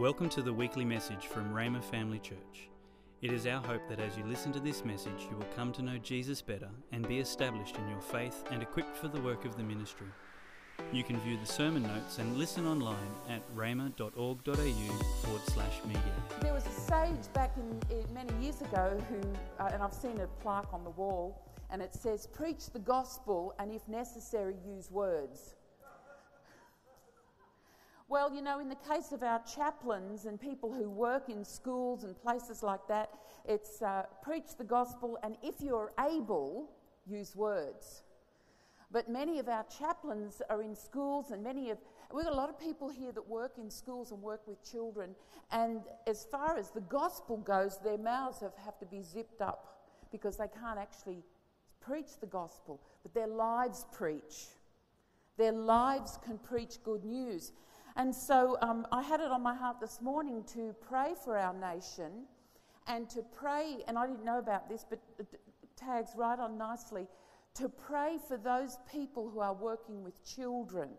Welcome to the weekly message from Rhema Family Church. It is our hope that as you listen to this message, you will come to know Jesus better and be established in your faith and equipped for the work of the ministry. You can view the sermon notes and listen online at rhema.org.au forward slash media. There was a sage back in, in many years ago who, uh, and I've seen a plaque on the wall, and it says, Preach the gospel and if necessary, use words. Well, you know, in the case of our chaplains and people who work in schools and places like that, it's uh, preach the gospel and if you're able, use words. But many of our chaplains are in schools, and many of we've got a lot of people here that work in schools and work with children. And as far as the gospel goes, their mouths have, have to be zipped up because they can't actually preach the gospel, but their lives preach. Their lives can preach good news. And so um, I had it on my heart this morning to pray for our nation and to pray, and I didn't know about this, but it tags right on nicely, to pray for those people who are working with children.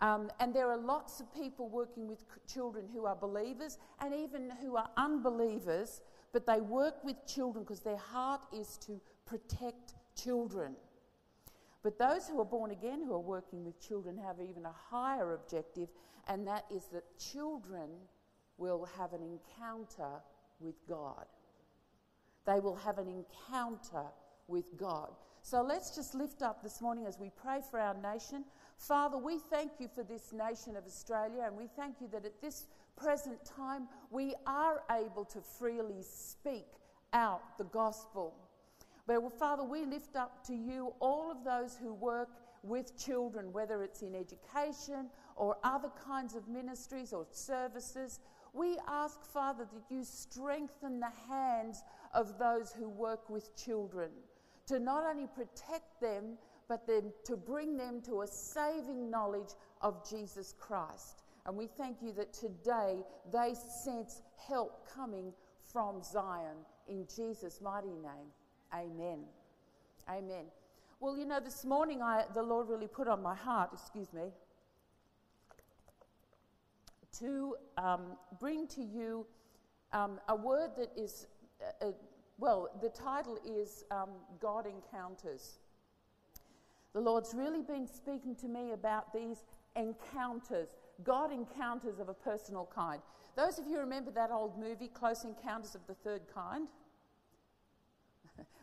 Um, and there are lots of people working with children who are believers and even who are unbelievers, but they work with children because their heart is to protect children. But those who are born again who are working with children have even a higher objective, and that is that children will have an encounter with God. They will have an encounter with God. So let's just lift up this morning as we pray for our nation. Father, we thank you for this nation of Australia, and we thank you that at this present time we are able to freely speak out the gospel. But Father, we lift up to you all of those who work with children, whether it's in education or other kinds of ministries or services. We ask, Father, that you strengthen the hands of those who work with children to not only protect them, but then to bring them to a saving knowledge of Jesus Christ. And we thank you that today they sense help coming from Zion in Jesus' mighty name. Amen. Amen. Well, you know, this morning I, the Lord really put on my heart, excuse me, to um, bring to you um, a word that is, uh, uh, well, the title is um, God Encounters. The Lord's really been speaking to me about these encounters, God encounters of a personal kind. Those of you remember that old movie, Close Encounters of the Third Kind?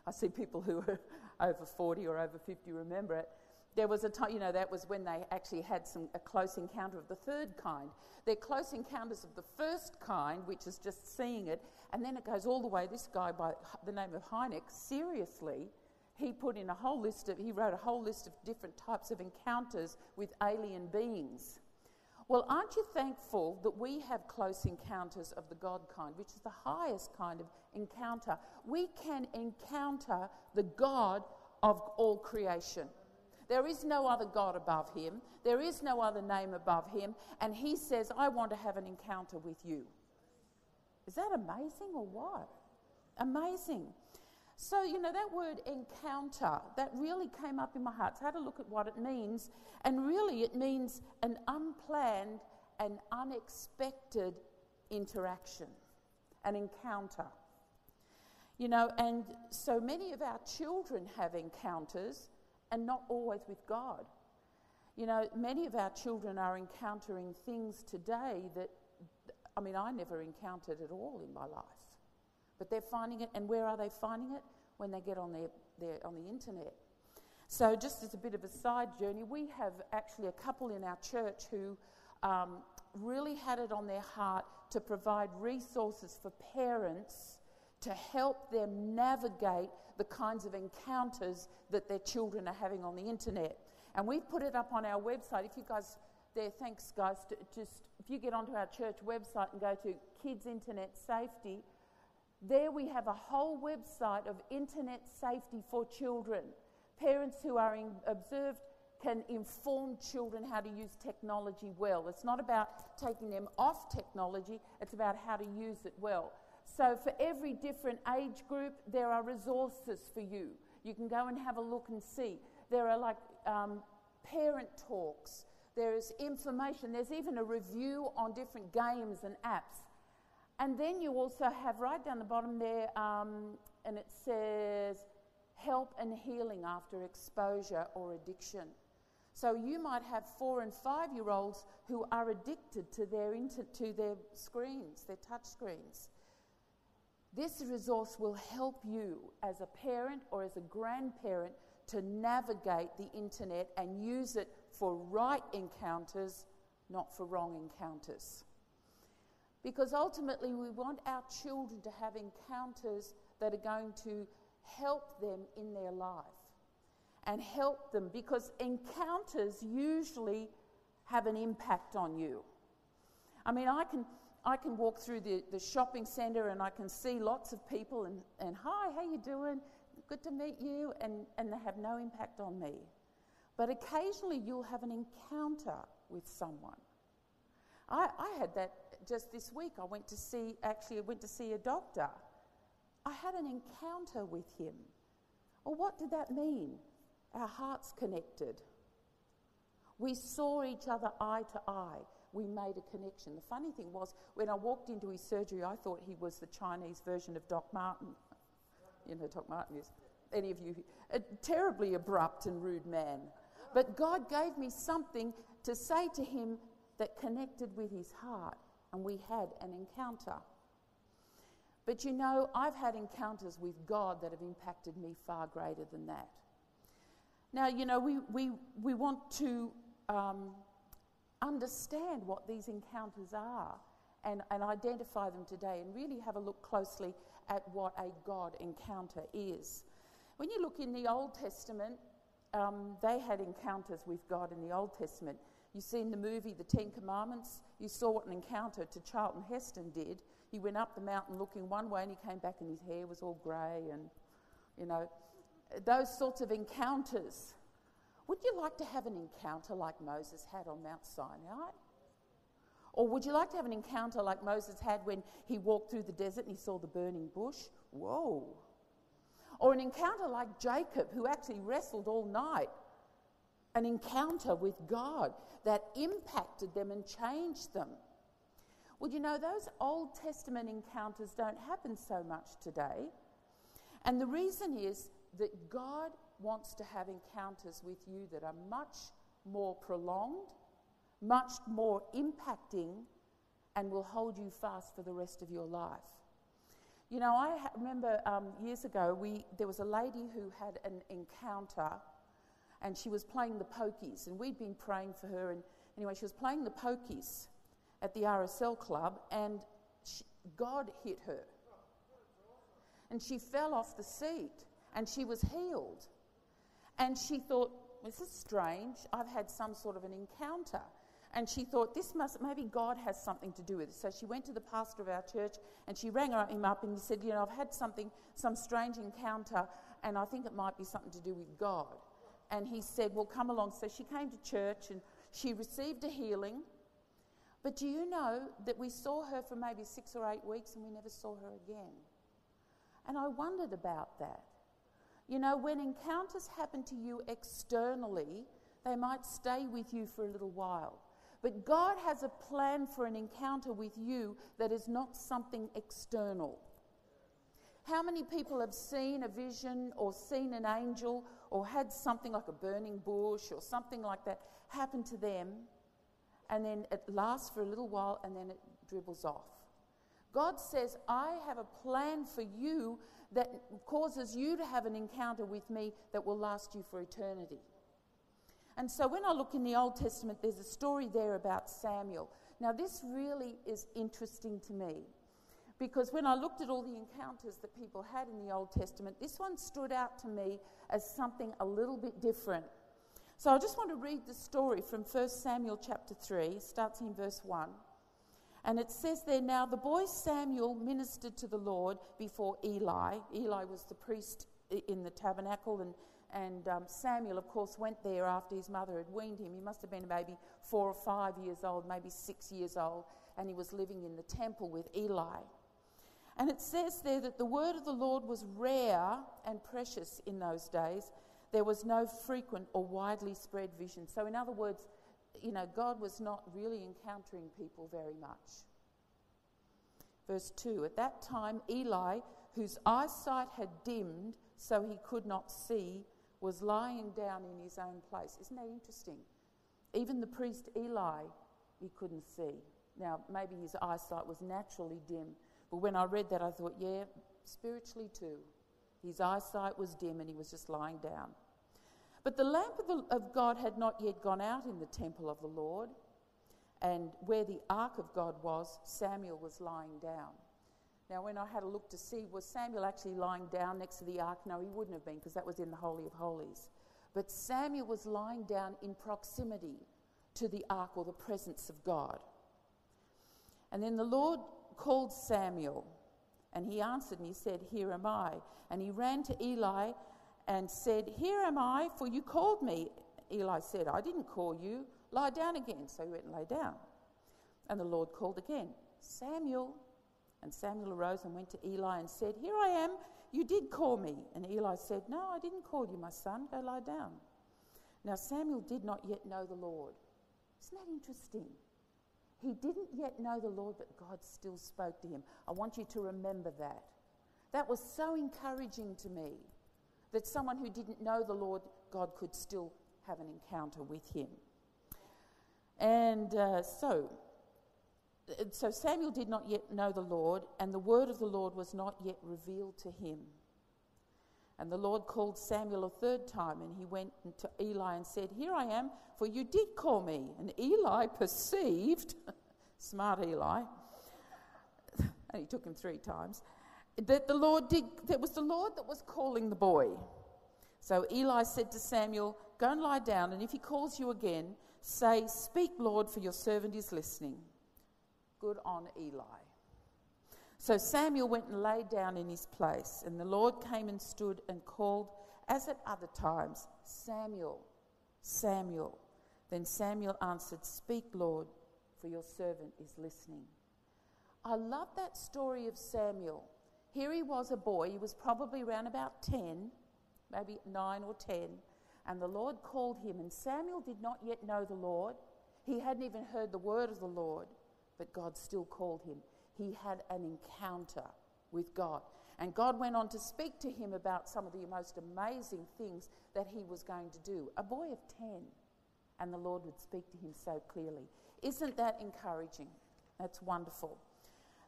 I see people who are over 40 or over 50 remember it. There was a time, you know, that was when they actually had some, a close encounter of the third kind. They're close encounters of the first kind, which is just seeing it, and then it goes all the way. This guy by the name of Hynek, seriously, he put in a whole list of, he wrote a whole list of different types of encounters with alien beings. Well, aren't you thankful that we have close encounters of the God kind, which is the highest kind of encounter? We can encounter the God of all creation. There is no other God above him, there is no other name above him, and he says, I want to have an encounter with you. Is that amazing or what? Amazing. So, you know, that word encounter, that really came up in my heart. So I had to look at what it means. And really, it means an unplanned and unexpected interaction, an encounter. You know, and so many of our children have encounters and not always with God. You know, many of our children are encountering things today that, I mean, I never encountered at all in my life. But they're finding it, and where are they finding it? When they get on, their, their, on the internet. So, just as a bit of a side journey, we have actually a couple in our church who um, really had it on their heart to provide resources for parents to help them navigate the kinds of encounters that their children are having on the internet. And we've put it up on our website. If you guys, there, thanks guys, just if you get onto our church website and go to Kids Internet Safety, there we have a whole website of internet safety for children. Parents who are in, observed can inform children how to use technology well. It's not about taking them off technology, it's about how to use it well. So, for every different age group, there are resources for you. You can go and have a look and see. There are like um, parent talks, there's information, there's even a review on different games and apps. And then you also have right down the bottom there, um, and it says help and healing after exposure or addiction. So you might have four and five year olds who are addicted to their, inter- to their screens, their touch screens. This resource will help you as a parent or as a grandparent to navigate the internet and use it for right encounters, not for wrong encounters. Because ultimately, we want our children to have encounters that are going to help them in their life and help them because encounters usually have an impact on you. I mean, I can, I can walk through the, the shopping centre and I can see lots of people and, and hi, how you doing? Good to meet you, and, and they have no impact on me. But occasionally you'll have an encounter with someone. I, I had that just this week. I went to see, actually, I went to see a doctor. I had an encounter with him. Well, what did that mean? Our hearts connected. We saw each other eye to eye. We made a connection. The funny thing was, when I walked into his surgery, I thought he was the Chinese version of Doc Martin. You know, Doc Martin is. Any of you, a terribly abrupt and rude man. But God gave me something to say to him that connected with his heart, and we had an encounter. But you know, I've had encounters with God that have impacted me far greater than that. Now, you know, we, we, we want to um, understand what these encounters are and, and identify them today and really have a look closely at what a God encounter is. When you look in the Old Testament, um, they had encounters with God in the Old Testament. You see in the movie The Ten Commandments, you saw what an encounter to Charlton Heston did. He went up the mountain looking one way and he came back and his hair was all grey and, you know, those sorts of encounters. Would you like to have an encounter like Moses had on Mount Sinai? Or would you like to have an encounter like Moses had when he walked through the desert and he saw the burning bush? Whoa. Or an encounter like Jacob, who actually wrestled all night. An encounter with God that impacted them and changed them. Well, you know, those Old Testament encounters don't happen so much today. And the reason is that God wants to have encounters with you that are much more prolonged, much more impacting, and will hold you fast for the rest of your life. You know, I ha- remember um, years ago, we, there was a lady who had an encounter and she was playing the pokies, and we'd been praying for her. And anyway, she was playing the pokies at the RSL club, and she, God hit her. And she fell off the seat and she was healed. And she thought, this is strange. I've had some sort of an encounter. And she thought, this must, maybe God has something to do with it. So she went to the pastor of our church and she rang him up and he said, You know, I've had something, some strange encounter, and I think it might be something to do with God. And he said, Well, come along. So she came to church and she received a healing. But do you know that we saw her for maybe six or eight weeks and we never saw her again? And I wondered about that. You know, when encounters happen to you externally, they might stay with you for a little while. But God has a plan for an encounter with you that is not something external. How many people have seen a vision or seen an angel or had something like a burning bush or something like that happen to them and then it lasts for a little while and then it dribbles off? God says, I have a plan for you that causes you to have an encounter with me that will last you for eternity. And so when I look in the Old Testament, there's a story there about Samuel. Now, this really is interesting to me because when I looked at all the encounters that people had in the Old Testament, this one stood out to me as something a little bit different. So I just want to read the story from 1 Samuel chapter 3, starts in verse 1. And it says there, now the boy Samuel ministered to the Lord before Eli. Eli was the priest in the tabernacle, and, and um, Samuel, of course, went there after his mother had weaned him. He must have been maybe four or five years old, maybe six years old, and he was living in the temple with Eli. And it says there that the word of the Lord was rare and precious in those days. There was no frequent or widely spread vision. So, in other words, you know, God was not really encountering people very much. Verse 2 At that time, Eli, whose eyesight had dimmed so he could not see, was lying down in his own place. Isn't that interesting? Even the priest Eli, he couldn't see. Now, maybe his eyesight was naturally dim, but when I read that, I thought, yeah, spiritually too. His eyesight was dim and he was just lying down. But the lamp of, the, of God had not yet gone out in the temple of the Lord, and where the ark of God was, Samuel was lying down. Now, when I had a look to see, was Samuel actually lying down next to the ark? No, he wouldn't have been because that was in the Holy of Holies. But Samuel was lying down in proximity to the ark or the presence of God. And then the Lord called Samuel, and he answered and he said, Here am I. And he ran to Eli and said, Here am I, for you called me. Eli said, I didn't call you. Lie down again. So he went and lay down. And the Lord called again, Samuel. And Samuel arose and went to Eli and said, Here I am. You did call me. And Eli said, No, I didn't call you, my son. Go lie down. Now Samuel did not yet know the Lord. Isn't that interesting? He didn't yet know the Lord, but God still spoke to him. I want you to remember that. That was so encouraging to me that someone who didn't know the Lord, God could still have an encounter with him. And uh, so, so Samuel did not yet know the Lord, and the word of the Lord was not yet revealed to him. And the Lord called Samuel a third time, and he went to Eli and said, Here I am, for you did call me. And Eli perceived, smart Eli, and he took him three times, that the Lord did, that was the Lord that was calling the boy. So Eli said to Samuel, Go and lie down, and if he calls you again, say, Speak, Lord, for your servant is listening. Good on Eli. So Samuel went and lay down in his place, and the Lord came and stood and called, as at other times, Samuel, Samuel. Then Samuel answered, Speak, Lord, for your servant is listening. I love that story of Samuel. Here he was a boy, he was probably around about 10, maybe 9 or 10, and the Lord called him. And Samuel did not yet know the Lord, he hadn't even heard the word of the Lord, but God still called him he had an encounter with God. And God went on to speak to him about some of the most amazing things that he was going to do. A boy of 10, and the Lord would speak to him so clearly. Isn't that encouraging? That's wonderful.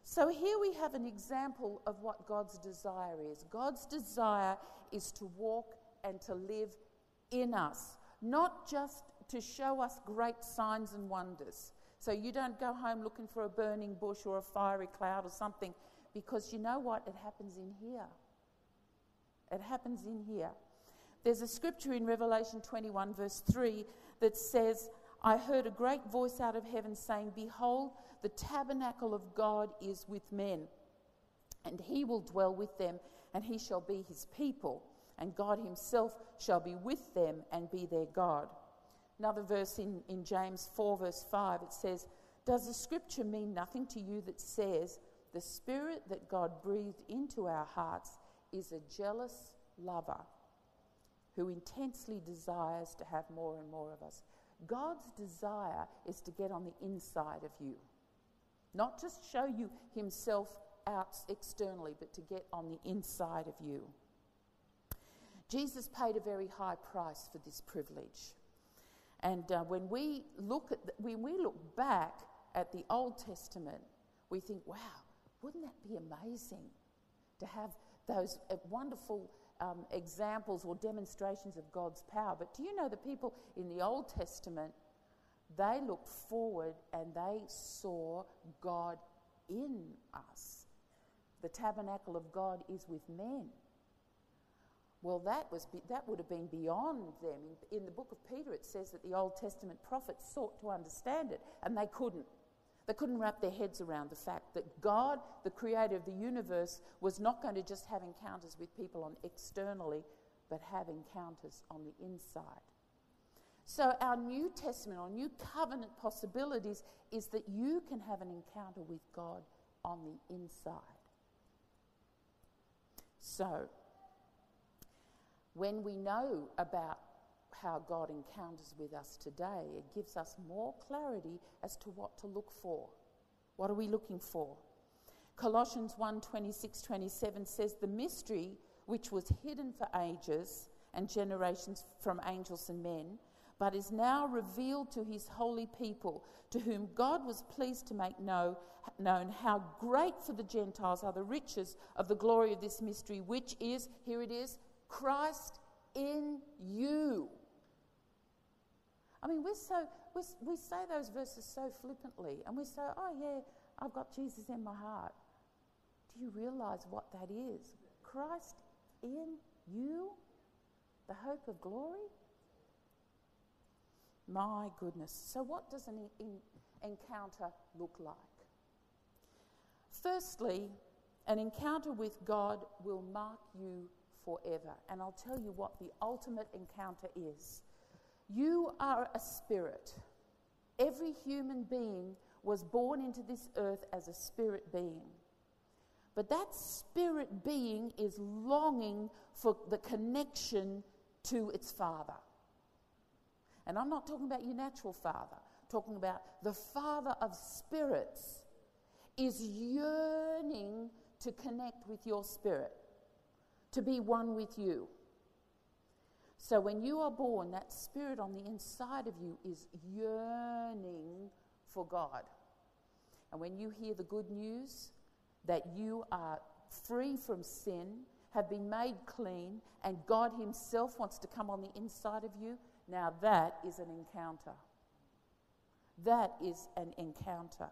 So here we have an example of what God's desire is. God's desire is to walk and to live in us, not just to show us great signs and wonders, so you don't go home looking for a burning bush or a fiery cloud or something, because you know what? It happens in here. It happens in here. There's a scripture in Revelation 21, verse 3, that says, I heard a great voice out of heaven saying, Behold, the tabernacle of God is with men, and he will dwell with them, and he shall be his people, and God himself shall be with them and be their God. Another verse in, in James 4, verse 5, it says, Does the scripture mean nothing to you that says, The spirit that God breathed into our hearts is a jealous lover who intensely desires to have more and more of us? God's desire is to get on the inside of you, not just show you Himself out externally, but to get on the inside of you. Jesus paid a very high price for this privilege. And uh, when we look at the, when we look back at the Old Testament, we think, wow, wouldn't that be amazing to have those uh, wonderful um, examples or demonstrations of God's power? But do you know the people in the Old Testament? They looked forward and they saw God in us. The tabernacle of God is with men. Well, that, was be, that would have been beyond them. In, in the book of Peter, it says that the Old Testament prophets sought to understand it, and they couldn't. They couldn't wrap their heads around the fact that God, the creator of the universe, was not going to just have encounters with people on externally, but have encounters on the inside. So, our New Testament or New Covenant possibilities is that you can have an encounter with God on the inside. So, when we know about how God encounters with us today. It gives us more clarity as to what to look for. What are we looking for? Colossians 1 26 27 says, The mystery which was hidden for ages and generations from angels and men, but is now revealed to his holy people, to whom God was pleased to make know, known how great for the Gentiles are the riches of the glory of this mystery, which is, here it is, Christ in you. I mean, we're so, we're, we say those verses so flippantly, and we say, oh, yeah, I've got Jesus in my heart. Do you realize what that is? Christ in you, the hope of glory? My goodness. So, what does an in- encounter look like? Firstly, an encounter with God will mark you forever. And I'll tell you what the ultimate encounter is. You are a spirit. Every human being was born into this earth as a spirit being. But that spirit being is longing for the connection to its father. And I'm not talking about your natural father, I'm talking about the father of spirits is yearning to connect with your spirit, to be one with you. So when you are born, that spirit on the inside of you is yearning for God. And when you hear the good news that you are free from sin, have been made clean, and God Himself wants to come on the inside of you, now that is an encounter. That is an encounter.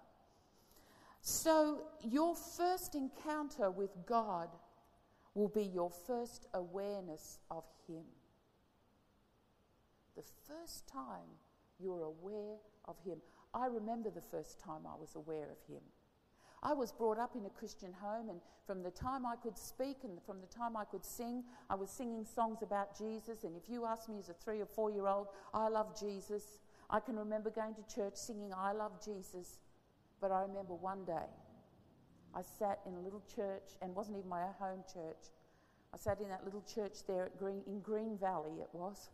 So, your first encounter with God will be your first awareness of Him. The first time you're aware of Him. I remember the first time I was aware of Him. I was brought up in a Christian home, and from the time I could speak and from the time I could sing, I was singing songs about Jesus. And if you ask me as a three or four year old, I love Jesus. I can remember going to church singing, I love Jesus. But I remember one day I sat in a little church, and wasn't even my home church. I sat in that little church there Green, in Green Valley, it was.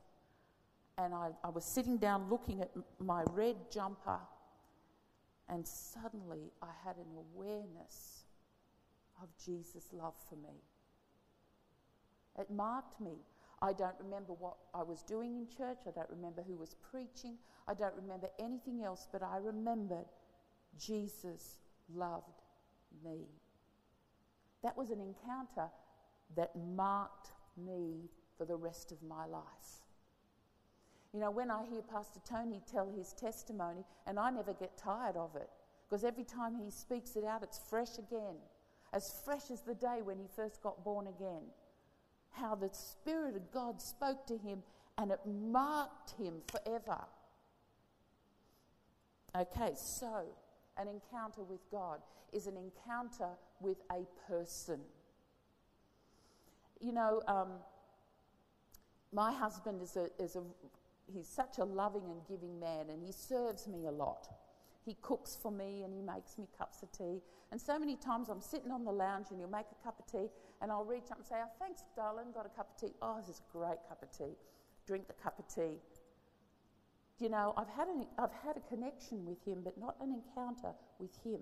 And I, I was sitting down looking at my red jumper and suddenly I had an awareness of Jesus' love for me. It marked me. I don't remember what I was doing in church. I don't remember who was preaching. I don't remember anything else, but I remembered Jesus loved me. That was an encounter that marked me for the rest of my life. You know, when I hear Pastor Tony tell his testimony, and I never get tired of it, because every time he speaks it out, it's fresh again, as fresh as the day when he first got born again. How the Spirit of God spoke to him and it marked him forever. Okay, so an encounter with God is an encounter with a person. You know, um, my husband is a, is a he's such a loving and giving man, and he serves me a lot. He cooks for me and he makes me cups of tea. And so many times I'm sitting on the lounge and he'll make a cup of tea, and I'll reach up and say, Oh, thanks, darling, got a cup of tea. Oh, this is a great cup of tea. Drink the cup of tea. You know, I've had, an, I've had a connection with him, but not an encounter with him.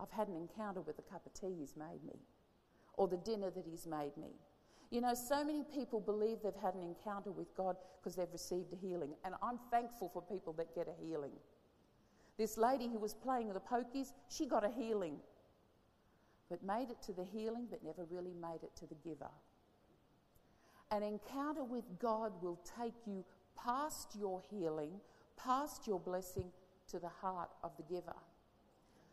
I've had an encounter with the cup of tea he's made me, or the dinner that he's made me, you know, so many people believe they've had an encounter with God because they've received a healing, and I'm thankful for people that get a healing. This lady who was playing the pokies, she got a healing, but made it to the healing, but never really made it to the giver. An encounter with God will take you past your healing, past your blessing, to the heart of the giver.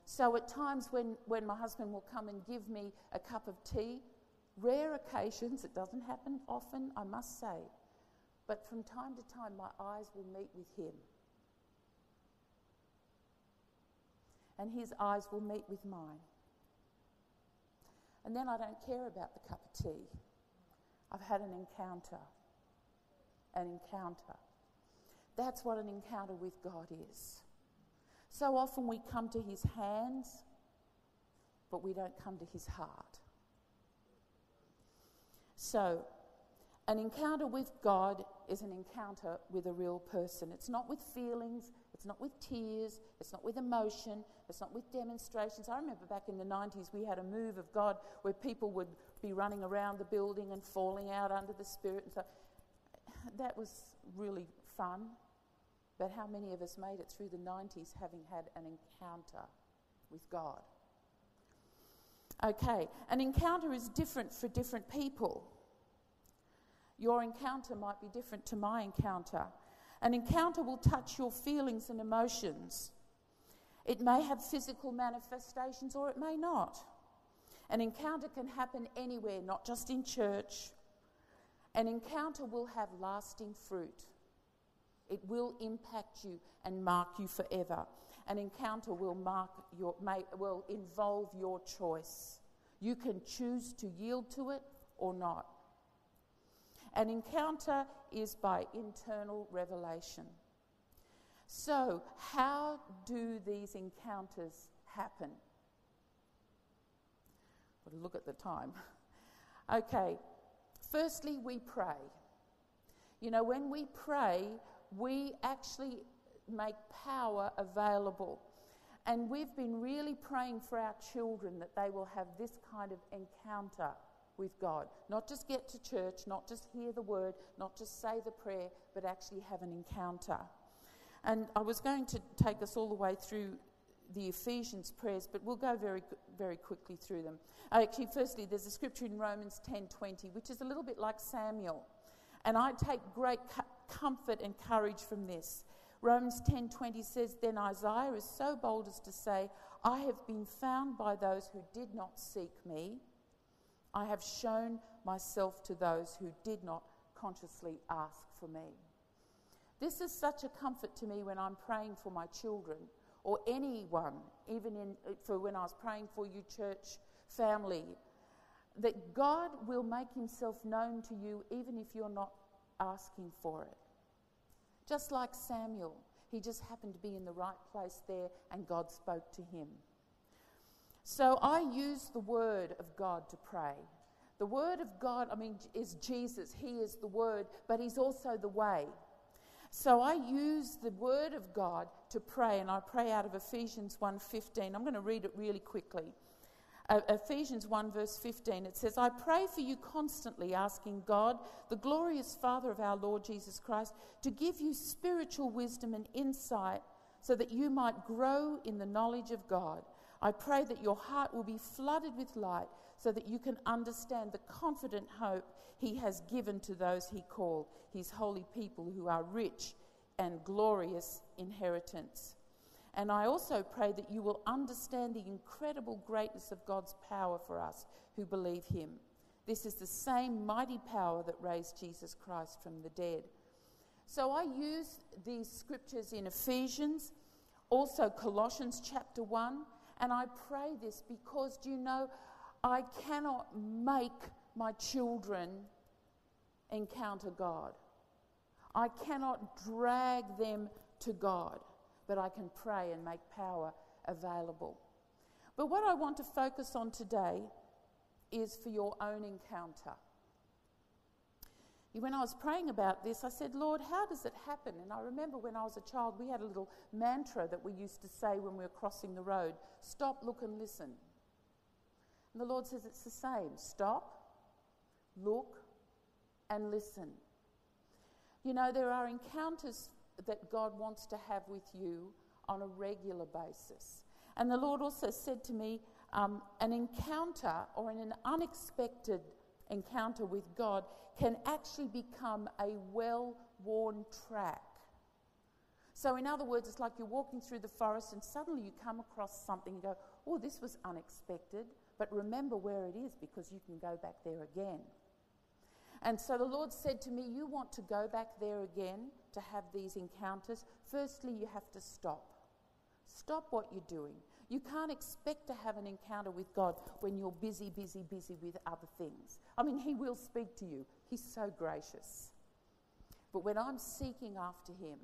So at times when, when my husband will come and give me a cup of tea, Rare occasions, it doesn't happen often, I must say, but from time to time my eyes will meet with him. And his eyes will meet with mine. And then I don't care about the cup of tea. I've had an encounter. An encounter. That's what an encounter with God is. So often we come to his hands, but we don't come to his heart. So, An encounter with God is an encounter with a real person. It's not with feelings, it's not with tears, it's not with emotion, it's not with demonstrations. I remember back in the 90s we had a move of God where people would be running around the building and falling out under the Spirit and so that was really fun. But how many of us made it through the 90s having had an encounter with God? Okay, an encounter is different for different people. Your encounter might be different to my encounter. An encounter will touch your feelings and emotions. It may have physical manifestations or it may not. An encounter can happen anywhere, not just in church. An encounter will have lasting fruit. It will impact you and mark you forever. An encounter will, mark your, may, will involve your choice. You can choose to yield to it or not. An encounter is by internal revelation. So, how do these encounters happen? Look at the time. Okay, firstly, we pray. You know, when we pray, we actually make power available. And we've been really praying for our children that they will have this kind of encounter with God. Not just get to church, not just hear the word, not just say the prayer, but actually have an encounter. And I was going to take us all the way through the Ephesians prayers, but we'll go very, very quickly through them. Actually, firstly, there's a scripture in Romans 10:20, which is a little bit like Samuel, and I take great comfort and courage from this. Romans 10:20 says, "Then Isaiah is so bold as to say, I have been found by those who did not seek me." I have shown myself to those who did not consciously ask for me. This is such a comfort to me when I'm praying for my children or anyone, even in, uh, for when I was praying for you, church family, that God will make himself known to you even if you're not asking for it. Just like Samuel, he just happened to be in the right place there and God spoke to him. So I use the Word of God to pray. The Word of God, I mean, is Jesus. He is the Word, but He's also the way. So I use the Word of God to pray, and I pray out of Ephesians 1.15. I'm going to read it really quickly. Uh, Ephesians 1, verse 15, it says, I pray for you constantly, asking God, the glorious Father of our Lord Jesus Christ, to give you spiritual wisdom and insight so that you might grow in the knowledge of God. I pray that your heart will be flooded with light so that you can understand the confident hope he has given to those he called, his holy people who are rich and glorious inheritance. And I also pray that you will understand the incredible greatness of God's power for us who believe him. This is the same mighty power that raised Jesus Christ from the dead. So I use these scriptures in Ephesians, also Colossians chapter 1, and I pray this because, do you know, I cannot make my children encounter God. I cannot drag them to God, but I can pray and make power available. But what I want to focus on today is for your own encounter. When I was praying about this, I said, Lord, how does it happen? And I remember when I was a child, we had a little mantra that we used to say when we were crossing the road stop, look, and listen. And the Lord says it's the same stop, look, and listen. You know, there are encounters that God wants to have with you on a regular basis. And the Lord also said to me, um, an encounter or an unexpected encounter with God can actually become a well worn track. So, in other words, it's like you're walking through the forest and suddenly you come across something and go, Oh, this was unexpected. But remember where it is because you can go back there again. And so the Lord said to me, You want to go back there again to have these encounters? Firstly, you have to stop. Stop what you're doing. You can't expect to have an encounter with God when you're busy, busy, busy with other things. I mean, He will speak to you, He's so gracious. But when I'm seeking after Him,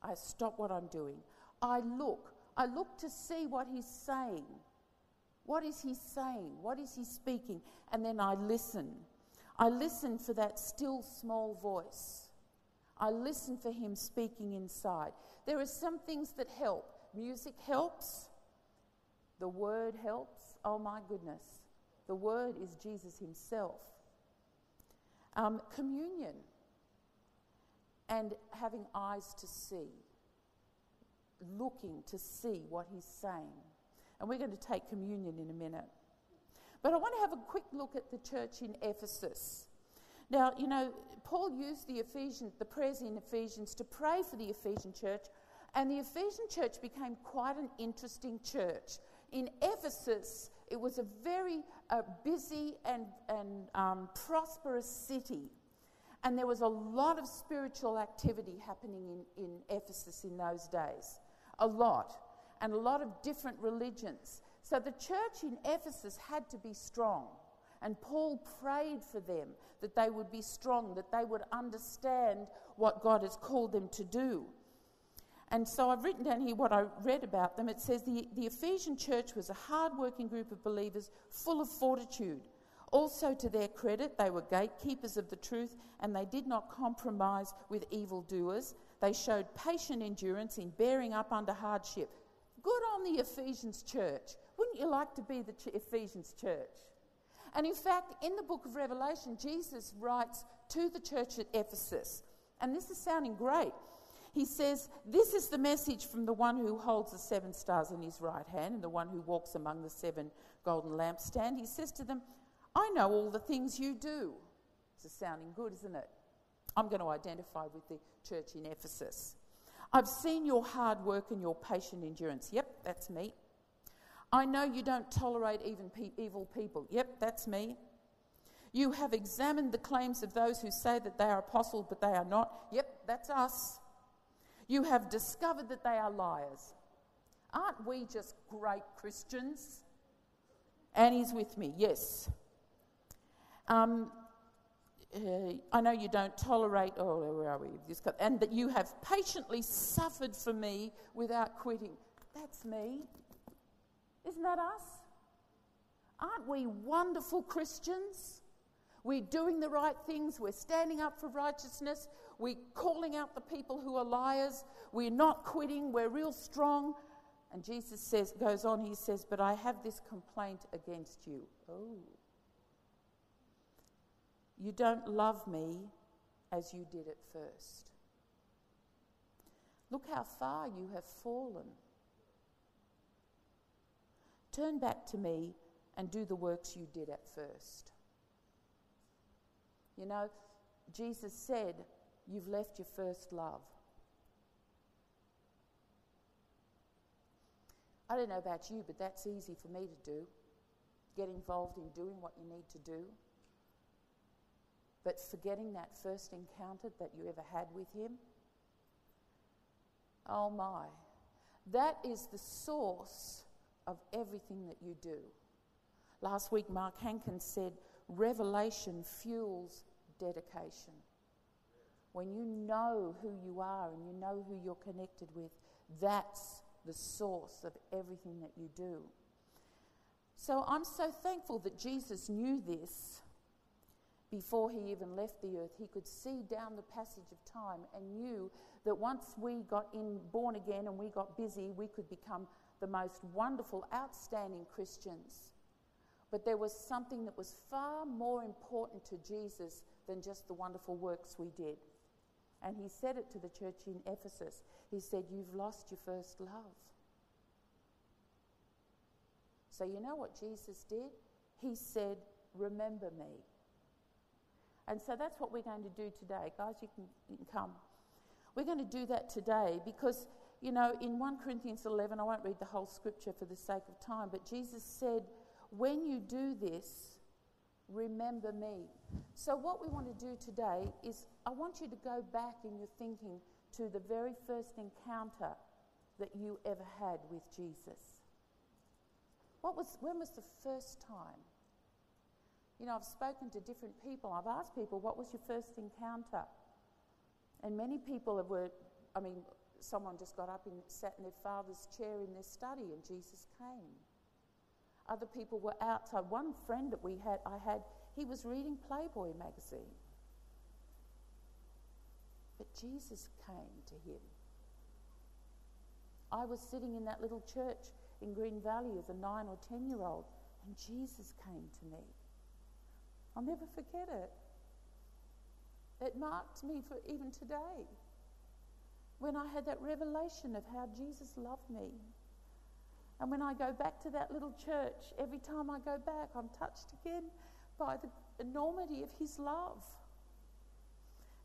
I stop what I'm doing. I look. I look to see what He's saying. What is He saying? What is He speaking? And then I listen. I listen for that still small voice. I listen for him speaking inside. There are some things that help. Music helps. The word helps. Oh my goodness. The word is Jesus himself. Um, communion and having eyes to see, looking to see what he's saying. And we're going to take communion in a minute. But I want to have a quick look at the church in Ephesus. Now, you know, Paul used the Ephesian, the prayers in Ephesians to pray for the Ephesian church, and the Ephesian church became quite an interesting church. In Ephesus, it was a very uh, busy and, and um, prosperous city. And there was a lot of spiritual activity happening in, in Ephesus in those days. A lot. And a lot of different religions. So the church in Ephesus had to be strong. And Paul prayed for them that they would be strong, that they would understand what God has called them to do. And so I've written down here what I read about them. It says the, the Ephesian church was a hard working group of believers full of fortitude. Also, to their credit, they were gatekeepers of the truth and they did not compromise with evildoers. They showed patient endurance in bearing up under hardship. Good on the Ephesians church. Wouldn't you like to be the ch- Ephesians church? And in fact, in the book of Revelation, Jesus writes to the church at Ephesus, and this is sounding great. He says, This is the message from the one who holds the seven stars in his right hand and the one who walks among the seven golden lampstands. He says to them, I know all the things you do. This is sounding good, isn't it? I'm going to identify with the church in Ephesus. I've seen your hard work and your patient endurance. Yep, that's me. I know you don't tolerate even pe- evil people. Yep, that's me. You have examined the claims of those who say that they are apostles, but they are not. Yep, that's us. You have discovered that they are liars. Aren't we just great Christians? Annie's with me, yes. Um, uh, I know you don't tolerate, oh, where are we? And that you have patiently suffered for me without quitting. That's me. Isn't that us? Aren't we wonderful Christians? We're doing the right things. We're standing up for righteousness. We're calling out the people who are liars. We're not quitting. We're real strong. And Jesus says, goes on, he says, But I have this complaint against you. Oh. You don't love me as you did at first. Look how far you have fallen. Turn back to me and do the works you did at first. You know, Jesus said, You've left your first love. I don't know about you, but that's easy for me to do. Get involved in doing what you need to do. But forgetting that first encounter that you ever had with Him, oh my, that is the source of everything that you do. Last week, Mark Hankins said, Revelation fuels dedication. When you know who you are and you know who you're connected with, that's the source of everything that you do. So I'm so thankful that Jesus knew this before he even left the earth. He could see down the passage of time and knew that once we got in born again and we got busy, we could become the most wonderful, outstanding Christians. But there was something that was far more important to Jesus than just the wonderful works we did. And he said it to the church in Ephesus. He said, You've lost your first love. So, you know what Jesus did? He said, Remember me. And so that's what we're going to do today. Guys, you can, you can come. We're going to do that today because you know, in 1 Corinthians 11, I won't read the whole scripture for the sake of time, but Jesus said, When you do this, remember me. So, what we want to do today is I want you to go back in your thinking to the very first encounter that you ever had with Jesus. What was, when was the first time? You know, I've spoken to different people. I've asked people, what was your first encounter? And many people have were, I mean, someone just got up and sat in their father's chair in their study and Jesus came. Other people were outside. One friend that we had, I had, he was reading Playboy magazine. But Jesus came to him. I was sitting in that little church in Green Valley as a nine or ten year old, and Jesus came to me. I'll never forget it. It marked me for even today when I had that revelation of how Jesus loved me. And when I go back to that little church, every time I go back, I'm touched again by the enormity of His love.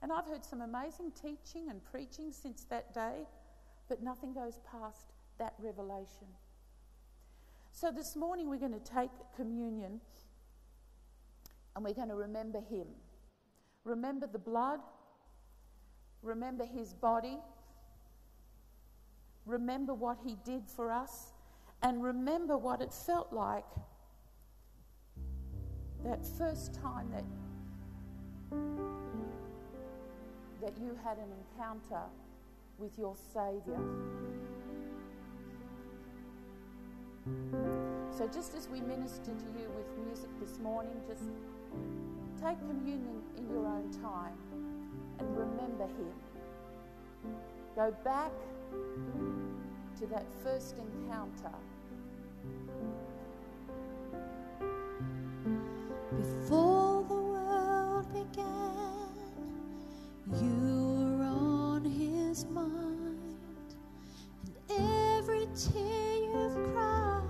And I've heard some amazing teaching and preaching since that day, but nothing goes past that revelation. So this morning we're going to take communion and we're going to remember Him. Remember the blood, remember His body, remember what He did for us, and remember what it felt like that first time that, that you had an encounter with your Saviour. So, just as we minister to you with music this morning, just take communion in your own time and remember Him. Go back to that first encounter. Before the world began, you were on his mind, and every tear you've cried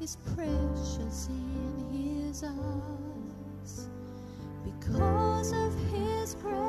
is precious in his eyes. Because of his great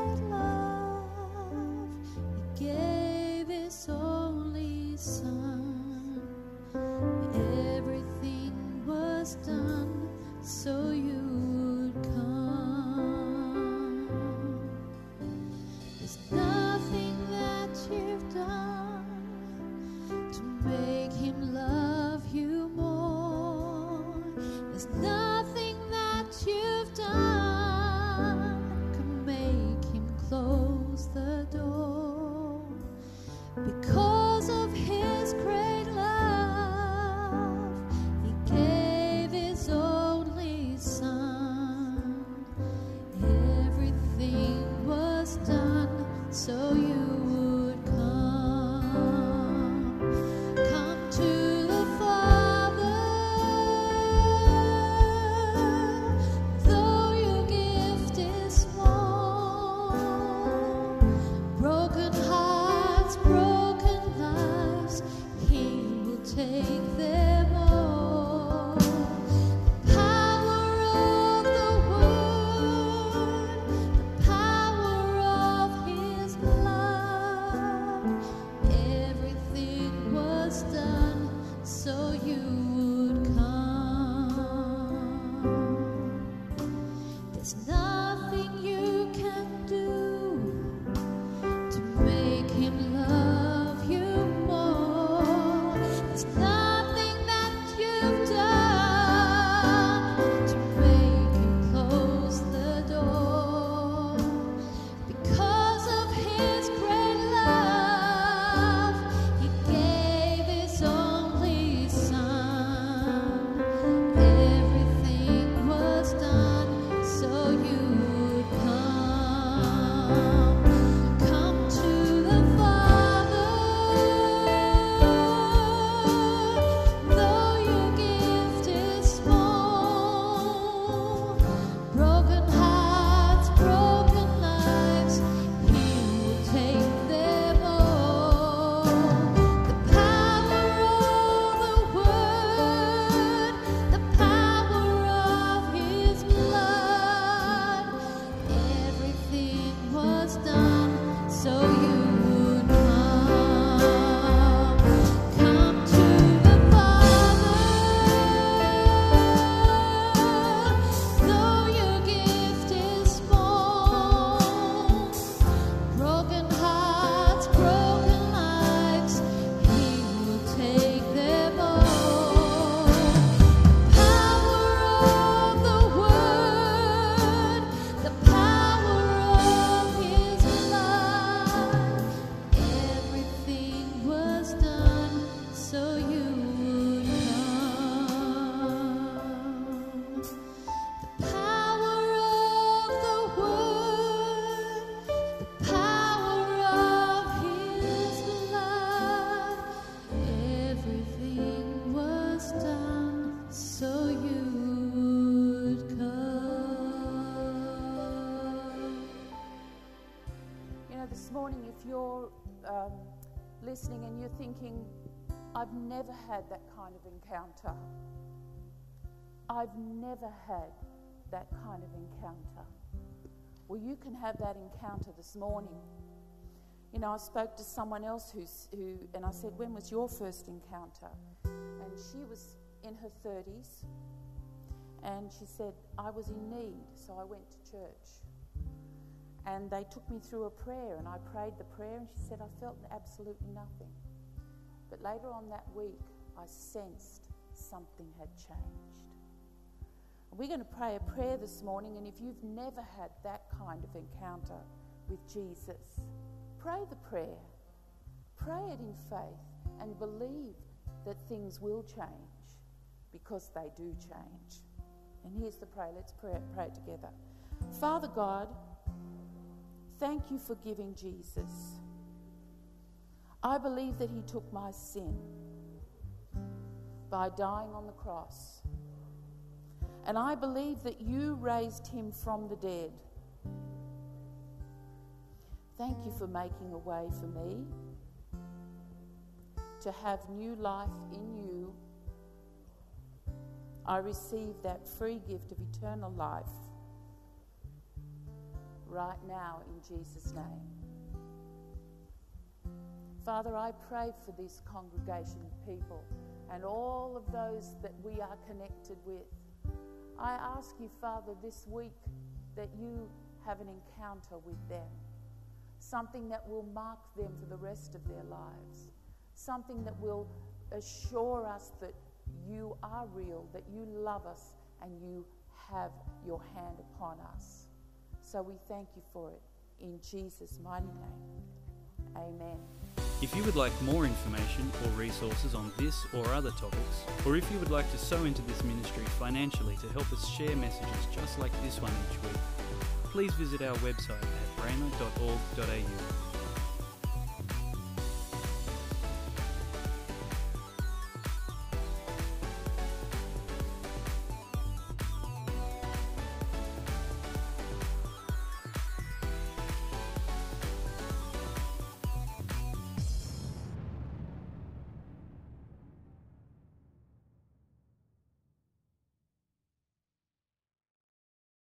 you're um, listening and you're thinking, I've never had that kind of encounter. I've never had that kind of encounter. Well, you can have that encounter this morning. You know, I spoke to someone else who's, who, and I said, When was your first encounter? And she was in her 30s, and she said, I was in need, so I went to church. And they took me through a prayer, and I prayed the prayer, and she said, I felt absolutely nothing. But later on that week, I sensed something had changed. We're going to pray a prayer this morning, and if you've never had that kind of encounter with Jesus, pray the prayer. Pray it in faith and believe that things will change because they do change. And here's the prayer. Let's pray, pray it together. Father God, thank you for giving Jesus. I believe that he took my sin by dying on the cross. And I believe that you raised him from the dead. Thank you for making a way for me to have new life in you. I receive that free gift of eternal life right now in Jesus' name. Father, I pray for this congregation of people and all of those that we are connected with. I ask you, Father, this week that you have an encounter with them, something that will mark them for the rest of their lives, something that will assure us that you are real, that you love us, and you have your hand upon us. So we thank you for it in Jesus' mighty name. Amen. If you would like more information or resources on this or other topics, or if you would like to sow into this ministry financially to help us share messages just like this one each week, please visit our website at rhema.org.au